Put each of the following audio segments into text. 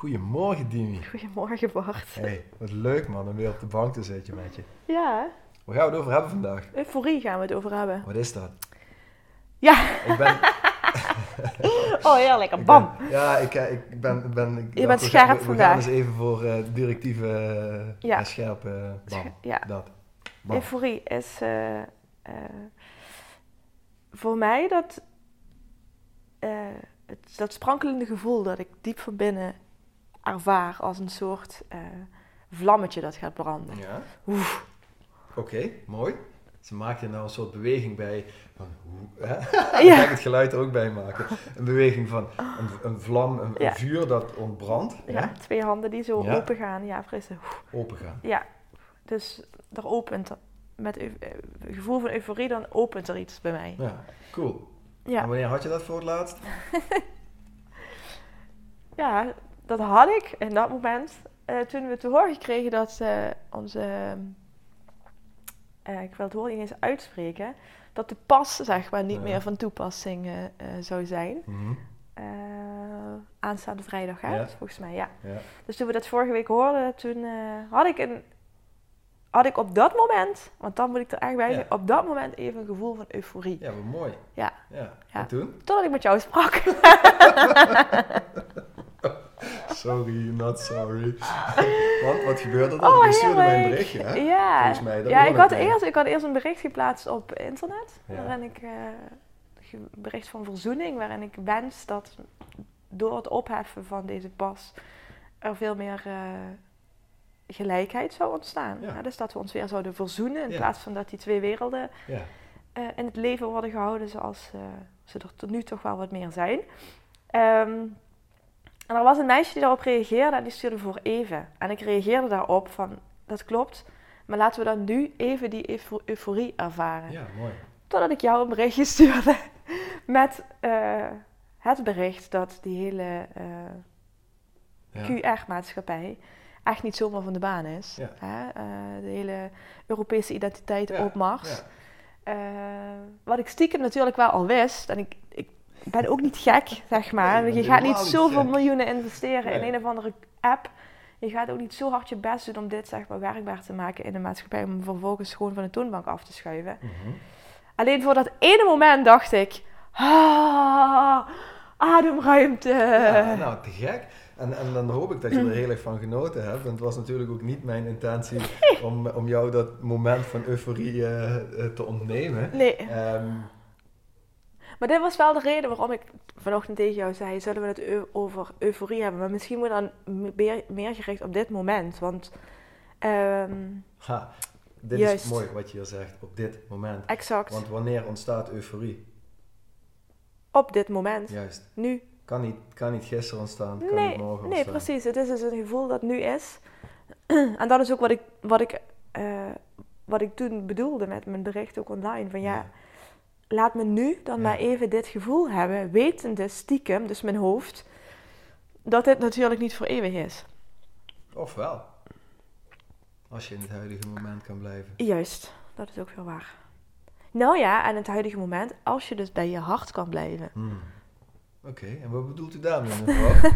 Goedemorgen, Dimi. Goedemorgen, Bart. Hey, wat leuk man om weer op de bank te zitten met je. Ja, Waar gaan we het over hebben vandaag? euforie gaan we het over hebben. Wat is dat? Ja, Ik ben... oh ja, lekker. Bam. ben- ja, ik, eh, ik ben... Ik ben ik Je bent scherp gaan- we, we vandaag. gaan eens even voor eh directieve eh, Ja. en scherp. eh, bam. Ja. Dat. Bam. Euforie is eh, eh, voor mij dat, eh, het, dat sprankelende gevoel dat ik diep van binnen ervaar als een soort eh, vlammetje dat gaat branden. Ja. Oké, mooi. Ze maakt er nou een soort beweging bij van hoe, hè? Ja. Ga ik het geluid er ook bij maken. Een beweging van een, een vlam, een, vuur dat ontbrandt, Ja, ja. twee handen die zo Ja. open gaan. Ja. Oeh. open gaan. Ja, dus er opent met eu- eh, gevoel van euforie, dan opent er iets bij mij. Ja, cool. Ja. En wanneer had je dat voor het laatst? Ja, dat had ik in dat moment. eh, toen we te horen kregen dat eh, onze. eh, ik wil het woord niet eens uitspreken. Dat de pas, zeg maar, niet Ja. meer van toepassing eh, zou zijn. Mhm. Aanstaande vrijdag, hè? Ja. Volgens mij, ja. Ja. Dus toen we dat vorige week hoorden, toen had ik een. Had ik op dat moment, want dan moet ik er echt bij zijn, op dat moment even een gevoel van euforie. Ja, wat mooi. Ja. ja. Ja. En toen? Totdat ik met jou sprak. Sorry, not sorry. Want wat gebeurde er? Oh, je stuurde mij een berichtje, hè? Ja, Volgens mij, dat ja ik, had mee. eerst, ik had eerst een bericht geplaatst op internet. Ja. Waarin ik eh, een bericht van verzoening, waarin ik wens dat door het opheffen van deze pas er veel meer eh, gelijkheid zou ontstaan. Ja. Ja, dus dat we ons weer zouden verzoenen in Ja. plaats van dat die twee werelden Ja. eh, in het leven worden gehouden zoals eh, ze er tot nu toch wel wat meer zijn. Ehm, en er was een meisje die daarop reageerde en die stuurde voor even. En ik reageerde daarop van, dat klopt, maar laten we dan nu even die eufo- euforie ervaren. ja, mooi. Totdat ik jou een berichtje stuurde met eh, het bericht dat die hele eh, Ja. QR-maatschappij echt niet zomaar van de baan is. Ja. Hè? Eh, de hele Europese identiteit Ja, op Mars. ja. Wat ik stiekem natuurlijk wel al wist. En ik, ik ben ook niet gek, zeg maar. Je gaat niet zoveel miljoenen investeren in een of andere app. Je gaat ook niet zo hard je best doen om dit zeg maar, werkbaar te maken in de maatschappij. Om vervolgens gewoon van de toonbank af te schuiven. Mhm. Alleen voor dat ene moment dacht ik... Ah, ademruimte. Ja, nou, te gek. En, en dan hoop ik dat je er heel erg van genoten hebt. Want het was natuurlijk ook niet mijn intentie om, om jou dat moment van euforie eh, eh, te ontnemen. Nee, Ehm, maar dit was wel de reden waarom ik vanochtend tegen jou zei... zullen we het eu- over euforie hebben? Maar misschien moet dan meer, meer gericht op dit moment. Want... ehm, ha, dit Juist. is mooi wat je hier zegt, op dit moment. exact. Want wanneer ontstaat euforie? Op dit moment. Juist. Nu. Kan niet, kan niet gisteren ontstaan, kan Nee, niet morgen nee, ontstaan. precies. Het is dus een gevoel dat nu is. en dat is ook wat ik, wat ik, eh, wat ik toen bedoelde met mijn bericht ook online. Van ja, laat me nu dan Ja. maar even dit gevoel hebben. Wetende stiekem, dus mijn hoofd, dat dit natuurlijk niet voor eeuwig is. Ofwel. Als je in het huidige moment kan blijven. Juist, dat is ook wel waar. Nou ja, en het huidige moment, als je dus bij je hart kan blijven. Hmm. Oké, en wat bedoelt u daarmee, mevrouw?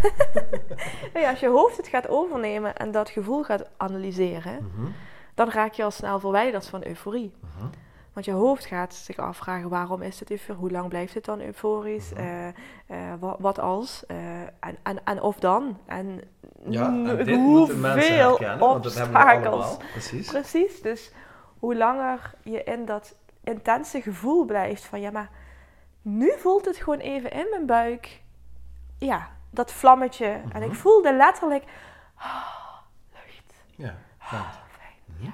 Nou ja, als je hoofd het gaat overnemen en dat gevoel gaat analyseren, Mhm, dan raak je al snel verwijderd van euforie. mhm. Want je hoofd gaat zich afvragen waarom is dit euforisch, hoe lang blijft het dan euforisch, Mhm. Eh, eh, wat, wat als, Eh, en, en, en of dan, en, Ja, en dit moeten mensen hoeveel herkennen, want dat hebben we obstakels. allemaal. Precies. Precies, dus hoe langer je in dat intense gevoel blijft van ja, maar nu voelt het gewoon even in mijn buik, ja, dat vlammetje. En ik Mhm. voelde letterlijk, ah, lucht, Ja, fijn. ah, fijn. Mhm. Ja.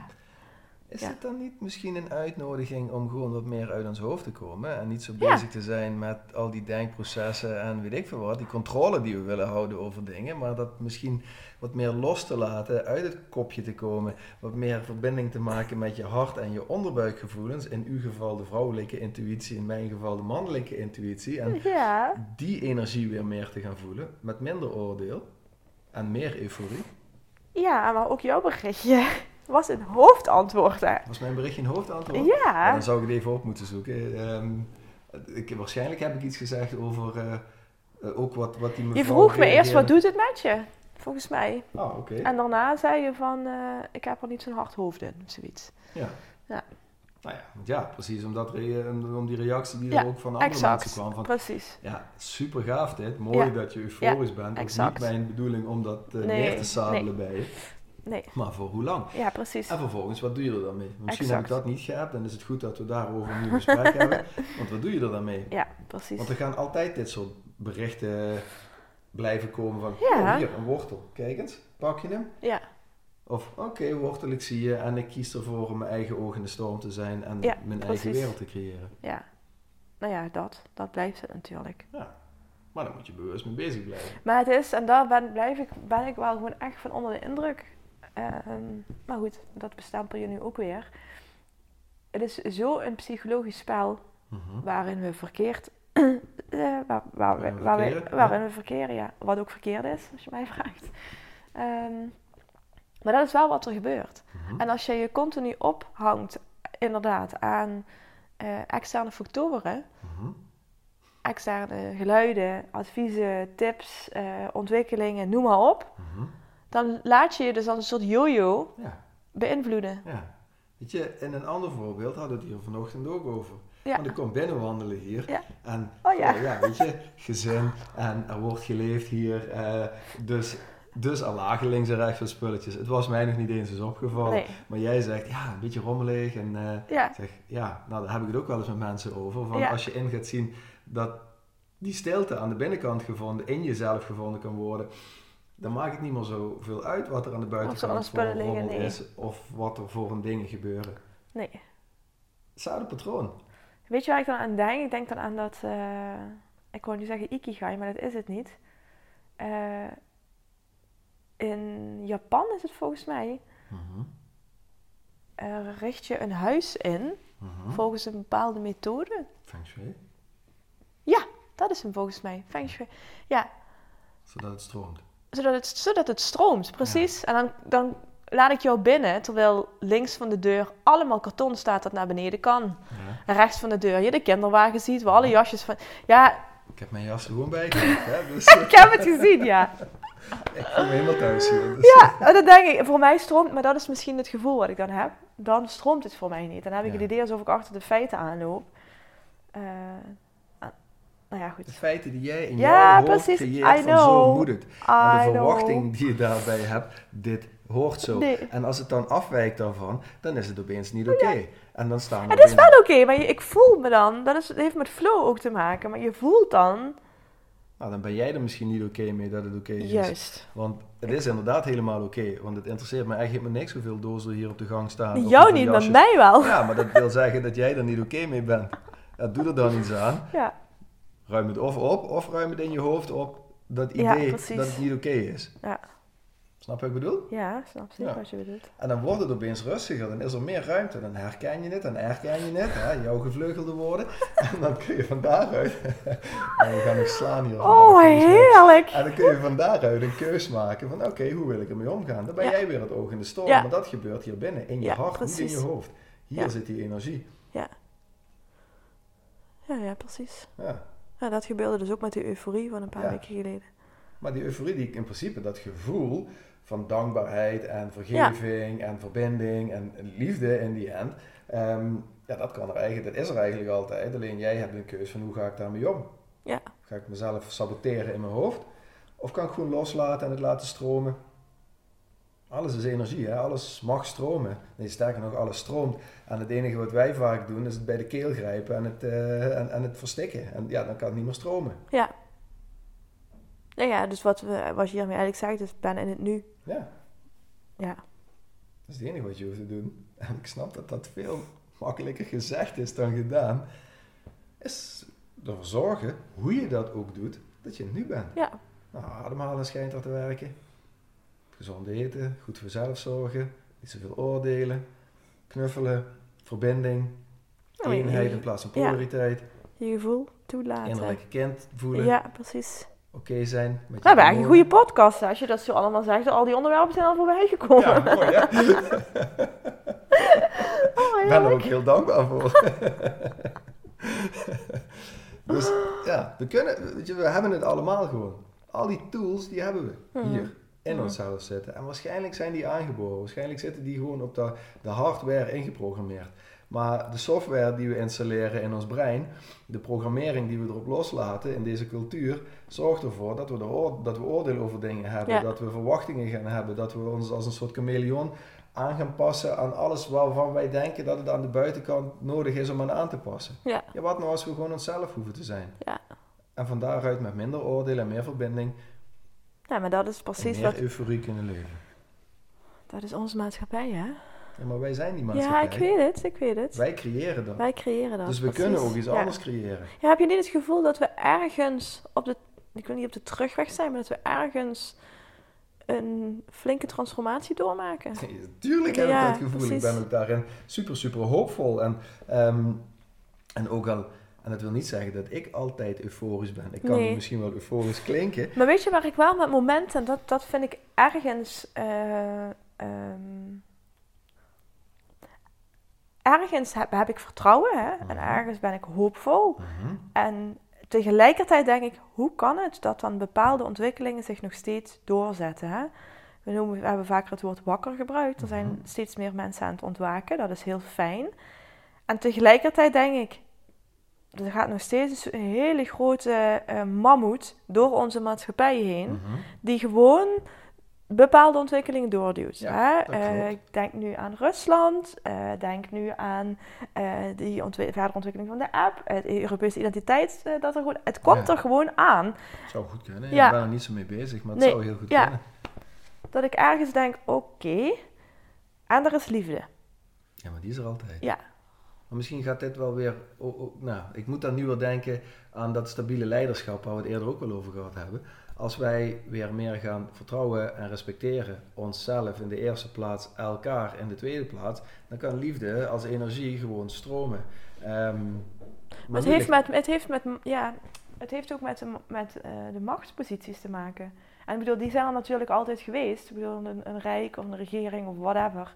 Is Ja. het dan niet misschien een uitnodiging om gewoon wat meer uit ons hoofd te komen en niet zo Ja. bezig te zijn met al die denkprocessen en weet ik veel wat, die controle die we willen houden over dingen, maar dat misschien wat meer los te laten, uit het kopje te komen, wat meer verbinding te maken met je hart en je onderbuikgevoelens, in uw geval de vrouwelijke intuïtie, in mijn geval de mannelijke intuïtie, en Ja, die energie weer meer te gaan voelen, met minder oordeel en meer euforie. ja, maar ook jouw berichtje was een hoofdantwoord hè. Was mijn berichtje een hoofdantwoord? Ja, Ja, dan zou ik het even op moeten zoeken. Ehm, ik, waarschijnlijk heb ik iets gezegd over eh, eh, ook wat, wat die mevrouw je vroeg me eerst, reageerde. wat doet het met je? volgens mij. Ah, oké. En daarna zei je van, eh, ik heb er niet zo'n hard hoofd in, of zoiets. Ja. Ja. Nou ja, want ja, precies omdat om die reactie die Ja, er ook van andere exact. mensen kwam. Van, Precies. ja, super gaaf dit. Mooi Ja. dat je euforisch bent. Dat is niet mijn bedoeling om dat eh, Nee, neer te sabelen bij je. Nee, Maar voor hoe lang? ja, precies. En vervolgens, wat doe je er dan mee? Misschien heb ik dat niet gehad, dan is het goed dat we daarover een nieuw gesprek hebben. Want wat doe je er dan mee? Ja, precies. Want er gaan altijd dit soort berichten blijven komen van, Ja. oh hier, een wortel, kijk eens, pak je hem? Ja, Of, oké, wortel, ik zie je en ik kies ervoor om mijn eigen oog in de storm te zijn en Ja, mijn precies. eigen wereld te creëren. ja. Nou ja, dat. Dat blijft het natuurlijk. Ja, maar dan moet je bewust mee bezig blijven. Maar het is, en daar ben, blijf ik, ben ik wel gewoon echt van onder de indruk. Ehm, maar goed, dat bestempel je nu ook weer. Het is zo een psychologisch spel Mhm. waarin we verkeerd... eh, waar, waar, Waarin we waar we- verkeren, waarin we verkeren, ja. Wat ook verkeerd is, als je mij vraagt. Ehm, maar dat is wel wat er gebeurt. Mhm. En als je je continu ophangt, inderdaad, aan eh, externe factoren, Mhm. externe geluiden, adviezen, tips, eh, ontwikkelingen, noem maar op. dan laat je je dus als een soort yo-yo Ja, beïnvloeden. ja. Weet je, in een ander voorbeeld hadden we het hier vanochtend ook over. Ja. Want ik kom binnenwandelen hier. Ja. En Oh ja. oh ja, weet je, gezin en er wordt geleefd hier. eh, dus, dus al lagen links en rechts wat spulletjes. Het was mij nog niet eens eens opgevallen. Nee. Maar jij zegt, ja, een beetje rommelig. En eh, Ja, zeg, ja, nou daar heb ik het ook wel eens met mensen over. Van als je in gaat zien dat die stilte aan de binnenkant gevonden, in jezelf gevonden kan worden. Dan maakt het niet meer zoveel uit wat er aan de buitenkant voor rommel nee. is. Of wat er voor een dingen gebeuren. nee. Hetzelfde patroon. Weet je waar ik dan aan denk? Ik denk dan aan dat, eh, ik wou nu zeggen ikigai, maar dat is het niet. Eh, in Japan is het volgens mij, eh, richt je een huis in Mhm. volgens een bepaalde methode. Feng shui, Dat is hem volgens mij, feng shui. Ja, zodat het stroomt. Zodat het, zodat het stroomt, precies. En dan, dan laat ik jou binnen, terwijl links van de deur allemaal karton staat dat naar beneden kan. Ja. En rechts van de deur je de kinderwagen ziet, waar alle jasjes van... Ja, Ik heb mijn jas gewoon bij gehad, hè? Dus ik heb het gezien, ja. ik voel me helemaal thuis hier. Dus. Ja, dan denk ik, voor mij stroomt, maar dat is misschien het gevoel wat ik dan heb. Dan stroomt het voor mij niet. Dan heb ik Ja. het idee alsof ik achter de feiten aanloop. Eh, nou ja, De goed. feiten die jij in Ja, jouw hoofd precies. creëert I van zo know. moet het. En de I verwachting die je daarbij hebt, dit hoort zo. Nee. En als het dan afwijkt daarvan, dan is het opeens niet oké. En dan staan er Het is wel oké, maar je- ik voel me dan, dat is, het heeft met flow ook te maken, maar je voelt dan, Nou, dan ben jij er misschien niet oké mee dat het oké is. juist. Want het is inderdaad helemaal oké. want het interesseert me eigenlijk helemaal niks hoeveel dozen hier op de gang staan. Jou niet, maar mij wel. Ja, maar dat wil zeggen dat jij er niet oké mee bent. Ja, doe er dan iets aan. Ja, Ruim het of op, of ruim het in je hoofd op dat Ja, idee dat het niet oké is. Ja. Snap je wat ik bedoel? ja snap zeker Ja. wat je bedoelt. En dan wordt het opeens rustiger, dan is er meer ruimte. Dan herken je het, dan herken je het, hè, jouw gevleugelde woorden. En dan kun je van daaruit... En we gaan nog slaan hier. Oh, heerlijk! En dan kun je van daaruit een keus maken van oké, hoe wil ik ermee omgaan? Dan ben Ja. jij weer het oog in de storm. Ja. Maar dat gebeurt hier binnen, in je Ja, hart, niet in je hoofd. Hier Ja. zit die energie. Ja, ja, precies. Ja. Ja, dat gebeurde dus ook met die euforie van een paar Ja. weken geleden. Maar die euforie, die in principe, dat gevoel van dankbaarheid en vergeving en verbinding en liefde in die end, ehm, ja, dat, kan er eigenlijk, dat is er eigenlijk altijd. Alleen jij hebt een keus van hoe ga ik daarmee om? Ja. Ga ik mezelf saboteren in mijn hoofd? Of kan ik gewoon loslaten en het laten stromen? Alles is energie, hè? alles mag stromen. Nee, sterker nog, alles stroomt. En het enige wat wij vaak doen, is het bij de keel grijpen en het, eh, en, en het verstikken. En ja, dan kan het niet meer stromen. Ja. Ja, ja dus wat, we, wat je hiermee eigenlijk zegt, is ben in het nu. Ja. Ja. Dat is het enige wat je hoeft te doen. En ik snap dat dat veel makkelijker gezegd is dan gedaan. Is ervoor zorgen, hoe je dat ook doet, dat je nu bent. Ja. Nou, ademhalen schijnt er te werken. Gezond eten, goed voor jezelf zorgen, niet zoveel oordelen, knuffelen, verbinding, Nou, je- eenheid in plaats van ja. polariteit, Je gevoel toelaten. innerlijke kind voelen, Ja, precies. oké zijn. Met We je hebben eigenlijk een goede podcast. hè, Als je dat zo allemaal zegt, al die onderwerpen zijn al voorbij gekomen. Ja, mooi hè? Oh, Ik ben er ook heel dankbaar voor. dus ja, we kunnen, weet je, we hebben het allemaal gewoon. Al die tools, die hebben we Mhm. hier. In Mhm. onszelf zitten. En waarschijnlijk zijn die aangeboren. Waarschijnlijk zitten die gewoon op de, de hardware ingeprogrammeerd. Maar de software die we installeren in ons brein, de programmering die we erop loslaten in deze cultuur, zorgt ervoor dat we, dat we oordeel over dingen hebben, Ja. dat we verwachtingen gaan hebben, dat we ons als een soort chameleon aan gaan passen aan alles waarvan wij denken dat het aan de buitenkant nodig is om aan aan te passen. Ja. Ja, wat nou als we gewoon onszelf hoeven te zijn? Ja. En van daaruit met minder oordeel en meer verbinding Ja, maar dat is precies meer wat... euforie kunnen leven. Dat is onze maatschappij, hè? Ja, maar wij zijn die Ja, maatschappij. ik weet het, ik weet het. Wij creëren dat. Wij creëren dat. dus we precies. kunnen ook iets Ja. anders creëren. Ja, heb je niet het gevoel dat we ergens op de, ik wil niet op de terugweg zijn, maar dat we ergens een flinke transformatie doormaken? Tuurlijk heb Ja, ik dat gevoel. Ik ben ook daarin super, super hoopvol. En, ehm, en ook al, en dat wil niet zeggen dat ik altijd euforisch ben. Ik kan Nee. misschien wel euforisch klinken. Maar weet je waar ik wel met momenten, dat, dat vind ik ergens. eh, ehm, ergens heb, heb ik vertrouwen hè? en Mhm. ergens ben ik hoopvol. Mhm. En tegelijkertijd denk ik, hoe kan het dat dan bepaalde ontwikkelingen zich nog steeds doorzetten? Hè? We, noemen, we hebben vaker het woord wakker gebruikt. Er zijn Mhm. steeds meer mensen aan het ontwaken. Dat is heel fijn. En tegelijkertijd denk ik, er gaat nog steeds een hele grote eh, mammoet door onze maatschappij heen. Mhm. Die gewoon bepaalde ontwikkelingen doorduwt. Ja, hè? Eh, ik denk nu aan Rusland, eh, denk nu aan die verdere ontwikkeling van de app, het Europese identiteit, dat er gewoon, het komt Ja. er gewoon aan. Zou goed kunnen. Ja. Ik ben er niet zo mee bezig, maar het Nee, zou heel goed ja. kunnen. Dat ik ergens denk, oké, en er is liefde. Ja, maar die is er altijd. Ja. Maar misschien gaat dit wel weer... oh, oh, nou, ik moet dan nu weer denken aan dat stabiele leiderschap waar we het eerder ook wel over gehad hebben. Als wij weer meer gaan vertrouwen en respecteren onszelf in de eerste plaats, elkaar in de tweede plaats, dan kan liefde als energie gewoon stromen. Ehm, Maar het heeft, met, het, heeft met, ja, het heeft ook met, de, met eh, de machtsposities te maken. En ik bedoel, die zijn er natuurlijk altijd geweest. Ik bedoel, een, een rijk of een regering of whatever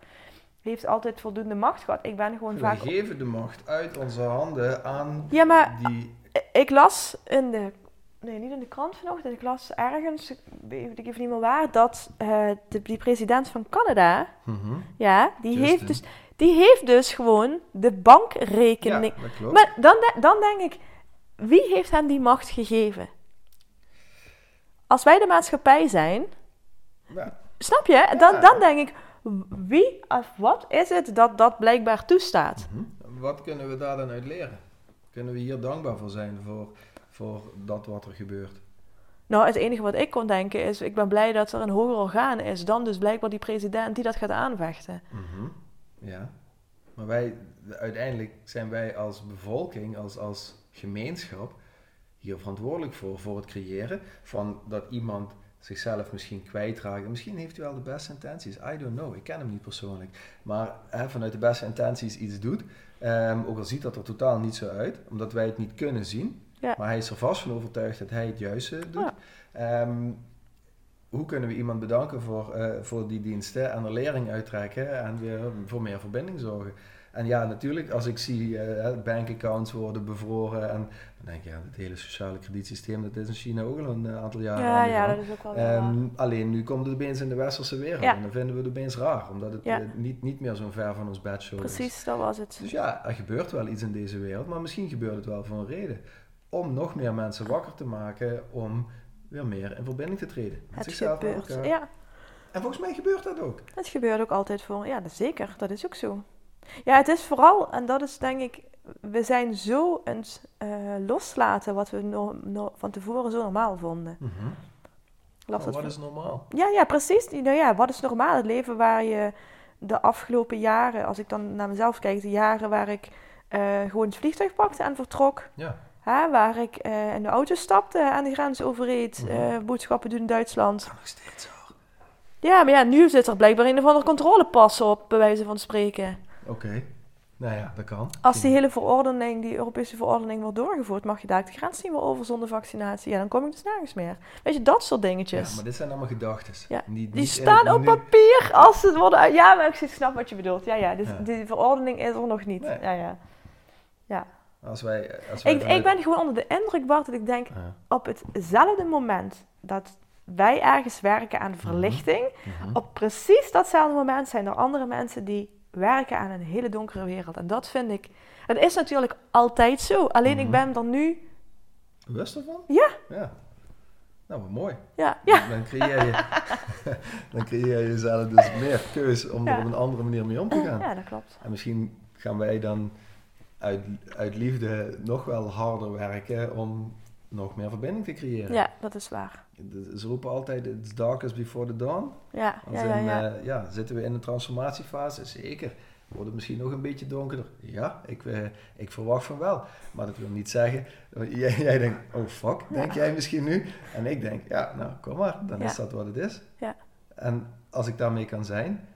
heeft altijd voldoende macht gehad. Ik ben gewoon we vaak... geven de macht uit onze handen aan Ja, maar die... ik las in de... Nee, niet in de krant vanochtend. Ik las ergens, ik weet even niet meer waar, dat eh, de, die president van Canada, Mhm. ja, die Justin. heeft, dus, die heeft dus gewoon de bankrekening... Ja, dat klopt. Maar dan, de- dan denk ik, wie heeft hen die macht gegeven? Als wij de maatschappij zijn, Ja. snap je? Dan, dan denk ik, wie of wat is het dat dat blijkbaar toestaat? Mhm. Wat kunnen we daar dan uit leren? Kunnen we hier dankbaar voor zijn voor, voor dat wat er gebeurt? Nou, het enige wat ik kon denken is, ik ben blij dat er een hoger orgaan is dan dus blijkbaar die president die dat gaat aanvechten. Mhm. Ja. Maar wij, uiteindelijk zijn wij als bevolking, als, als gemeenschap, hier verantwoordelijk voor. Voor het creëren van dat iemand zichzelf misschien kwijtraakt. En Misschien heeft hij wel de beste intenties. I don't know. Ik ken hem niet persoonlijk. Maar hè, vanuit de beste intenties iets doet. ehm, ook al ziet dat er totaal niet zo uit. Omdat wij het niet kunnen zien. Ja. Maar hij is er vast van overtuigd dat hij het juiste doet. Ja. Ehm, hoe kunnen we iemand bedanken voor, eh, voor die diensten en er lering uittrekken en weer voor meer verbinding zorgen? En ja, natuurlijk, als ik zie eh, bankaccounts worden bevroren en dan denk ik, ja, het hele sociale kredietsysteem, dat is in China ook al een eh, aantal jaren Ja, ja, dat is ook wel waar. alleen nu komt het opeens in de westerse wereld Ja. en dan vinden we het opeens raar, omdat het Ja. eh, niet, niet meer zo'n ver van ons bedshow is. Precies, dat was het. Dus ja, er gebeurt wel iets in deze wereld, maar misschien gebeurt het wel voor een reden. Om nog meer mensen wakker te maken om weer meer in verbinding te treden. Met Het zichzelf gebeurt. Ja, En volgens mij gebeurt dat ook. het gebeurt ook altijd voor. Ja, zeker. Dat is ook zo. Ja, het is vooral, en dat is denk ik, we zijn zo aan het eh, loslaten wat we no- no- van tevoren zo normaal vonden. Mhm. Oh, wat is normaal? Ja, ja, precies. Nou ja, wat is normaal? Het leven waar je de afgelopen jaren, als ik dan naar mezelf kijk, de jaren waar ik eh, gewoon het vliegtuig pakte en vertrok. Ja. Hè, waar ik eh, in de auto stapte, aan de grens overreed, Mhm. boodschappen doen in Duitsland. Nog steeds hoor. Ja, maar ja, nu zit er blijkbaar een of andere controlepas op, bij wijze van spreken. Oké. Nou ja, dat kan. Als die hele verordening, die Europese verordening wordt doorgevoerd, mag je daar de grens niet meer over zonder vaccinatie. Ja, dan kom ik dus nergens meer. Weet je, dat soort Ja, dingetjes. maar dit zijn allemaal gedachten. Ja, Die niet staan op nu- papier als ze worden... uit- Ja, maar ik snap wat je bedoelt. Ja, ja, dus Ja. die verordening is er nog niet. Nee. Ja, ja. Als wij, als wij Ik, ik ben gewoon onder de indruk, Bart, dat ik denk... Ja. op hetzelfde moment dat wij ergens werken aan verlichting, Mhm. op precies datzelfde moment zijn er andere mensen die werken aan een hele donkere wereld. En dat vind ik, het is natuurlijk altijd zo. Alleen ik Mhm. ben er nu, Bewust ervan? Ja. Ja. Nou, wat mooi. ja, ja, Dan creëer je, dan creëer je jezelf dus meer keus om er op een andere manier mee om te gaan. ja, dat klopt. En misschien gaan wij dan uit, uit liefde nog wel harder werken om nog meer verbinding te creëren. Ja, dat is waar. Ze roepen altijd, it's darkest before the dawn. Ja, ja, ja, in, ja. eh, ja, zitten we in een transformatiefase? Zeker. Wordt het misschien nog een beetje donkerder? Ja, ik, eh, ik verwacht van wel. Maar dat wil niet zeggen, jij, jij denkt, oh fuck, denk jij misschien nu? En ik denk, ja, nou kom maar, dan Ja. is dat wat het is. Ja. En als ik daarmee kan zijn,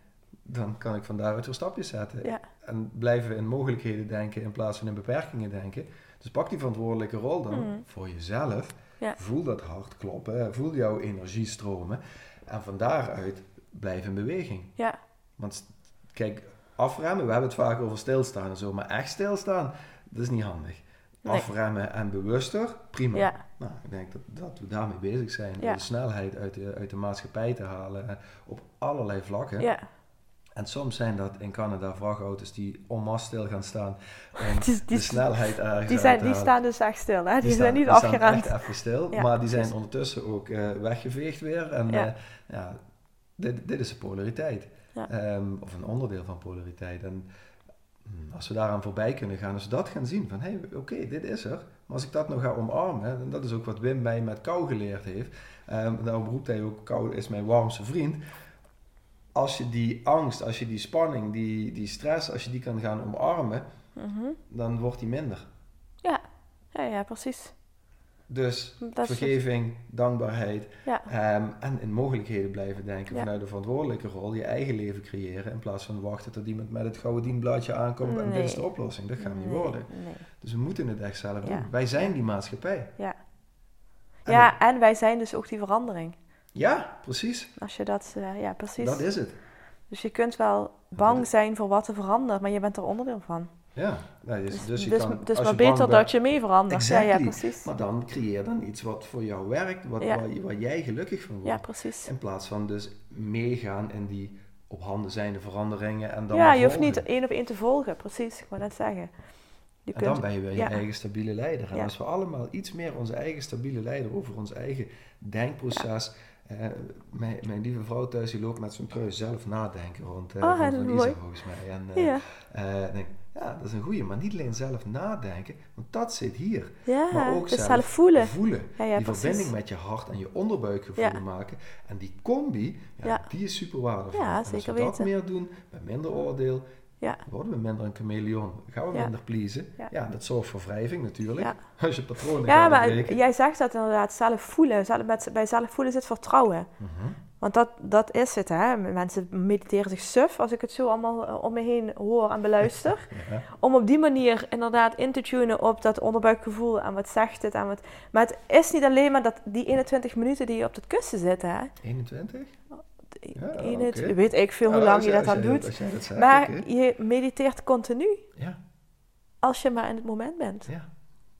dan kan ik van daaruit weer stapjes zetten. Ja. En blijven we in mogelijkheden denken in plaats van in beperkingen denken. Dus pak die verantwoordelijke rol dan Mhm. voor jezelf. Ja. Voel dat hart kloppen, voel jouw energie stromen. En van daaruit blijf in beweging. Ja. Want kijk, afremmen, we hebben het vaak over stilstaan en zo, maar echt stilstaan, dat is niet handig. Nee. Afremmen en bewuster, prima. Ja, Nou, ik denk dat, dat we daarmee bezig zijn. Ja. De snelheid uit de, uit de maatschappij te halen eh, op allerlei vlakken. ja. En soms zijn dat in Canada vrachtauto's die en masse stil gaan staan om Die, die, de snelheid ergens die, zijn, die staan dus echt stil, hè? Die, zijn niet die staan afgerend. echt even stil, Ja, maar die zijn ondertussen ook eh, weggeveegd weer. En Ja. ja, ja dit, dit is de polariteit. Ja. Ehm, of een onderdeel van polariteit. En hm, als we daaraan voorbij kunnen gaan, als we dat gaan zien, van hé, hey, oké, dit is er. Maar als ik dat nou ga omarmen, en dat is ook wat Wim mij met kou geleerd heeft. Ehm daarom roept hij ook, kou is mijn warmste vriend. Als je die angst, als je die spanning, die, die stress, als je die kan gaan omarmen, Mhm. dan wordt die minder. Ja, ja, precies. Dus Dat vergeving, dankbaarheid Ja, ehm, en in mogelijkheden blijven denken Ja. vanuit de verantwoordelijke rol, je eigen leven creëren in plaats van wachten tot iemand met het gouden dienblaadje aankomt en dit is de oplossing. Dat gaat niet nee, worden. Nee. Dus we moeten het echt zelf Ja. doen. Wij zijn die maatschappij. Ja. En ja, en wij zijn dus ook die verandering. Ja, precies. Als je dat, eh, ja, precies. Dat is het. Dus je kunt wel bang zijn voor wat er verandert, maar je bent er onderdeel van. Ja, dus, Dus, dus je dus, kan, dus als maar beter bent- dat je mee verandert. Ja, precies. Maar dan creëer dan iets wat voor jou werkt, wat, Ja. waar, jij gelukkig van wordt. Ja, precies. In plaats van dus meegaan in die op handen zijnde veranderingen en dan Ja, je hoeft niet één op één te volgen, precies. Ik wou net zeggen. Je En dan ben je weer je eigen stabiele leider. En als we allemaal iets meer onze eigen stabiele leider over ons eigen denkproces. Eh, mijn, mijn lieve vrouw thuis die loopt met zo'n trui zelf nadenken rond. Oh, van. Isa volgens mij. En, eh, ja. denk, ja, dat is een goeie. Maar niet alleen zelf nadenken, want dat zit hier. ja, maar ook zelf zelf voelen. Voelen. Ja, ja, die precies. verbinding met je hart en je onderbuikgevoel maken. En die combi, die is super waardevol. Ja, En als zeker we dat weten. meer doen, met minder oordeel, Ja. worden we minder een chameleon. Gaan we Ja. minder pleasen. Ja. Ja. dat zorgt voor wrijving natuurlijk. Als je patronen Ja, maar breken. jij zegt dat inderdaad, zelf voelen. Zelf, met, bij zelf voelen zit vertrouwen. Mhm. Want dat, dat is het, hè. Mensen mediteren zich suf, als ik het zo allemaal eh, om me heen hoor en beluister. Om op die manier inderdaad in te tunen op dat onderbuikgevoel en wat zegt het en wat... Maar het is niet alleen maar dat die 21 minuten die je op het kussen zit, hè. 21? Ja, oké. Weet ik veel hoe Ja, lang je dat dan doet. Dat Maar je mediteert continu Ja, als je maar in het moment bent. ja.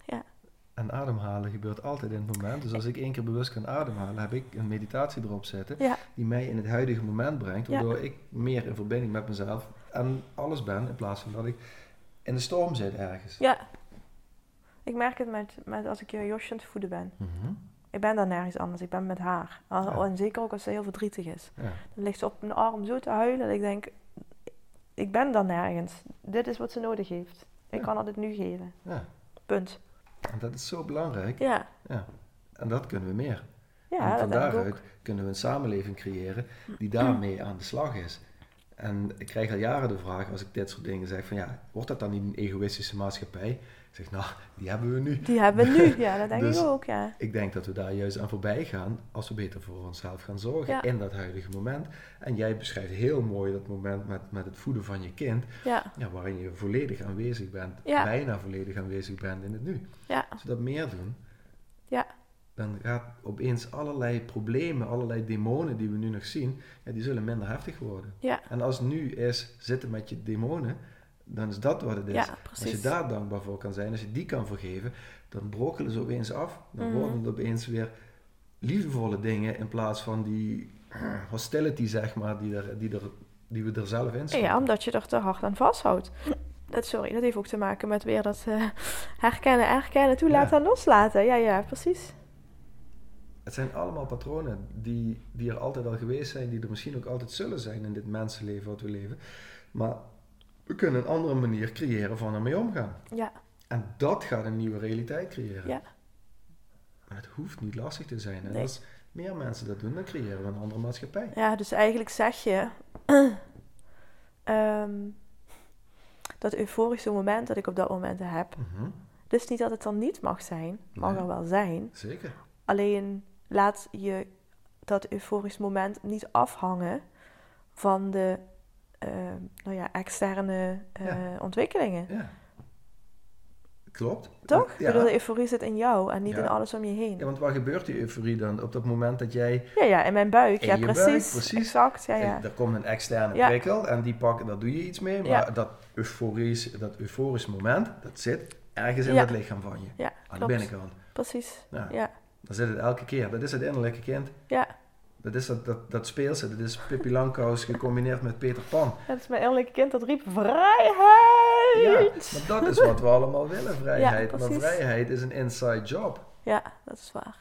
Ja. En ademhalen gebeurt altijd in het moment. Dus als ik één keer bewust kan ademhalen, heb ik een meditatie erop zetten. Ja, Die mij in het huidige moment brengt. Waardoor ik meer in verbinding met mezelf en alles ben. In plaats van dat ik in de storm zit ergens. ja. Ik merk het met, met als ik Josje aan het voeden ben. Mhm. Ik ben daar nergens anders. Ik ben met haar. Ja. En zeker ook als ze heel verdrietig is. Ja. Dan ligt ze op mijn arm zo te huilen dat ik denk... Ik ben daar nergens. Dit is wat ze nodig heeft. Ik kan haar dit nu geven. ja. Punt. En dat is zo belangrijk. Ja, Ja. En dat kunnen we meer. ja en van daaruit kunnen we een samenleving creëren die daarmee aan de slag is. En ik krijg al jaren de vraag, als ik dit soort dingen zeg, van ja, wordt dat dan niet een egoïstische maatschappij? Ik zeg, nou, die hebben we nu. Die hebben we nu. Ja, dat denk Dus- ik ook, ja. Ik denk dat we daar juist aan voorbij gaan als we beter voor onszelf gaan zorgen Ja. in dat huidige moment. En jij beschrijft heel mooi dat moment met, met het voeden van je kind, Ja, ja, waarin je volledig aanwezig bent, bijna volledig aanwezig bent in het nu. ja, Als we dat meer doen, ja. Dan gaat opeens allerlei problemen, allerlei demonen die we nu nog zien, ja, die zullen minder heftig worden. Ja. En als nu is zitten met je demonen, dan is dat wat het is. Ja, als je daar dankbaar voor kan zijn, als je die kan vergeven, dan brokkelen ze opeens af. Dan Mhm. worden het opeens weer liefdevolle dingen in plaats van die hostility, zeg maar, die, er, die, er, die we er zelf in zetten. Ja, omdat je er te hard aan vasthoudt. Dat, sorry, dat heeft ook te maken met weer dat eh, herkennen, herkennen, toelaten Ja. en loslaten. Ja, ja, precies. Het zijn allemaal patronen die, die er altijd al geweest zijn, die er misschien ook altijd zullen zijn in dit mensenleven wat we leven. Maar we kunnen een andere manier creëren van ermee omgaan. Ja, En dat gaat een nieuwe realiteit creëren. Ja. Maar het hoeft niet lastig te zijn. En Nee. als meer mensen dat doen, dan creëren we een andere maatschappij. ja dus eigenlijk zeg je ehm, dat euforische moment dat ik op dat moment heb. Mhm, Dus niet dat het dan niet mag zijn, mag Nee. er wel zijn. Zeker. Alleen laat je dat euforisch moment niet afhangen van de ehm, nou ja, externe eh, Ja. ontwikkelingen. Ja. Klopt. Toch? Ik Ja. bedoel, de euforie zit in jou en niet Ja. in alles om je heen. ja, want waar gebeurt die euforie dan? Op dat moment dat jij... Ja, ja, in mijn buik. In ja, buik, precies. precies. Exact, ja, ja. Er komt een externe prikkel en die pakken, daar doe je iets mee. Maar Ja. dat, euforisch, dat euforisch moment, dat zit ergens in het lichaam van je. Ja, Aan de klopt. binnenkant. Precies. Ja. Dan zit het elke keer. Dat is het innerlijke kind. ja. Dat is dat, dat, dat speelse. Dat is Pippi Langkous gecombineerd met Peter Pan. Dat is mijn innerlijke kind dat riep vrijheid. Ja, maar dat is wat we allemaal willen, vrijheid. Ja, maar vrijheid is een inside job. Ja, dat is waar.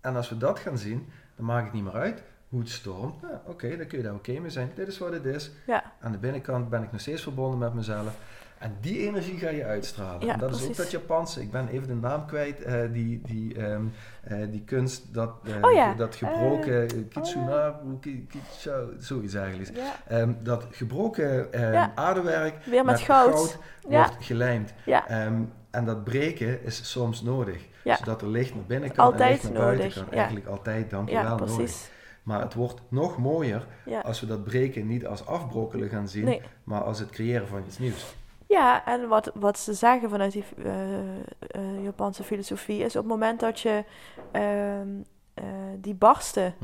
En als we dat gaan zien, dan maakt het niet meer uit hoe het stormt. Ja, Oké, dan kun je daar oké mee zijn. Dit is wat het is. Ja, Aan de binnenkant ben ik nog steeds verbonden met mezelf. En die energie ga je uitstralen. Ja, en dat is ook dat Japanse. Ik ben even de naam kwijt. eh, die, die, ehm, eh, die kunst, dat, eh, Oh ja, dat gebroken kitsunaru, ki- kicho, zoiets eigenlijk. ja. Ehm, dat gebroken ehm, aardewerk Weer met goud. Wordt gelijmd. Ehm, en dat breken is soms nodig. Zodat er licht naar binnen kan en licht naar buiten nodig, kan. ja. Eigenlijk altijd, dankjewel, Ja, nodig. precies. Maar het wordt nog mooier als we dat breken niet als afbrokkelen gaan zien, Nee. maar als het creëren van iets nieuws. Ja, en wat, wat ze zeggen vanuit die eh, eh, Japanse filosofie is op het moment dat je ehm, eh, die barsten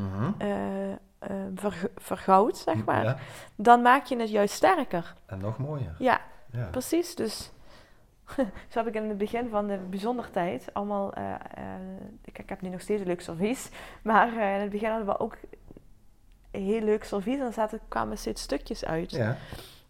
vergoudt, zeg maar, Ja, dan maak je het juist sterker. en nog mooier. Ja, Ja. precies. Dus zo heb ik in het begin van de bijzondertijd allemaal, eh, eh, ik, ik heb nu nog steeds een leuk servies, maar in het begin hadden we ook een heel leuk servies en dan zaten, kwamen steeds stukjes uit. Ja.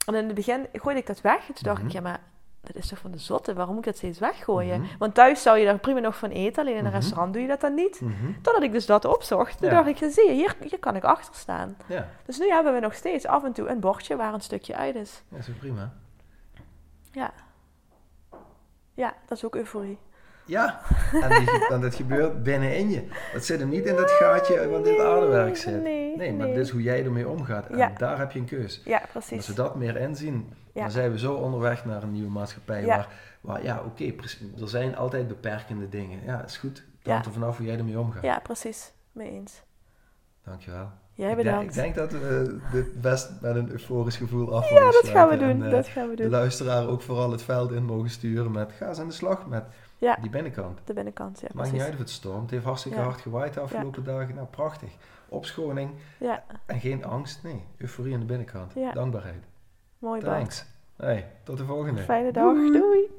En in het begin gooide ik dat weg. En toen dacht Mhm. ik, ja, maar dat is toch van de zotte? Waarom moet ik dat steeds weggooien? Mhm. Want thuis zou je daar prima nog van eten, alleen in een Mhm. restaurant doe je dat dan niet. Mhm. Totdat ik dus dat opzocht. Toen Ja. dacht ik, ja, zie je, hier, hier kan ik achter staan. ja, Dus nu hebben we nog steeds af en toe een bordje waar een stukje uit is. dat is ook prima. Ja. Ja, dat is ook euforie. Ja, en, die, en dat gebeurt binnenin je. Dat zit hem niet in dat gaatje waar dit aardewerk zit. nee, maar nee. dit is hoe jij ermee omgaat. En Ja. daar heb je een keus. Ja, Als precies. we dat meer inzien, Ja. dan zijn we zo onderweg naar een nieuwe maatschappij. Ja. Waar, waar, ja, oké, er zijn altijd beperkende dingen. Ja, is goed. Het hangt er vanaf hoe jij ermee omgaat. Ja, precies. Mee eens. Dankjewel. Jij Ik denk, bedankt. ik denk dat we dit best met een euforisch gevoel af ja, dat gaan we doen. En, eh, dat gaan we de doen. luisteraar ook vooral het veld in mogen sturen met ga eens aan de slag met Ja, die binnenkant. de binnenkant. Ja, maakt niet uit of het stormt. Het heeft hartstikke Ja. hard gewaaid de afgelopen dagen. Nou, prachtig. Opschoning Ja, en geen angst. Nee, euforie aan de binnenkant. Ja. Dankbaarheid. mooi. Thanks. Hey, tot de volgende. Fijne dag. Doei.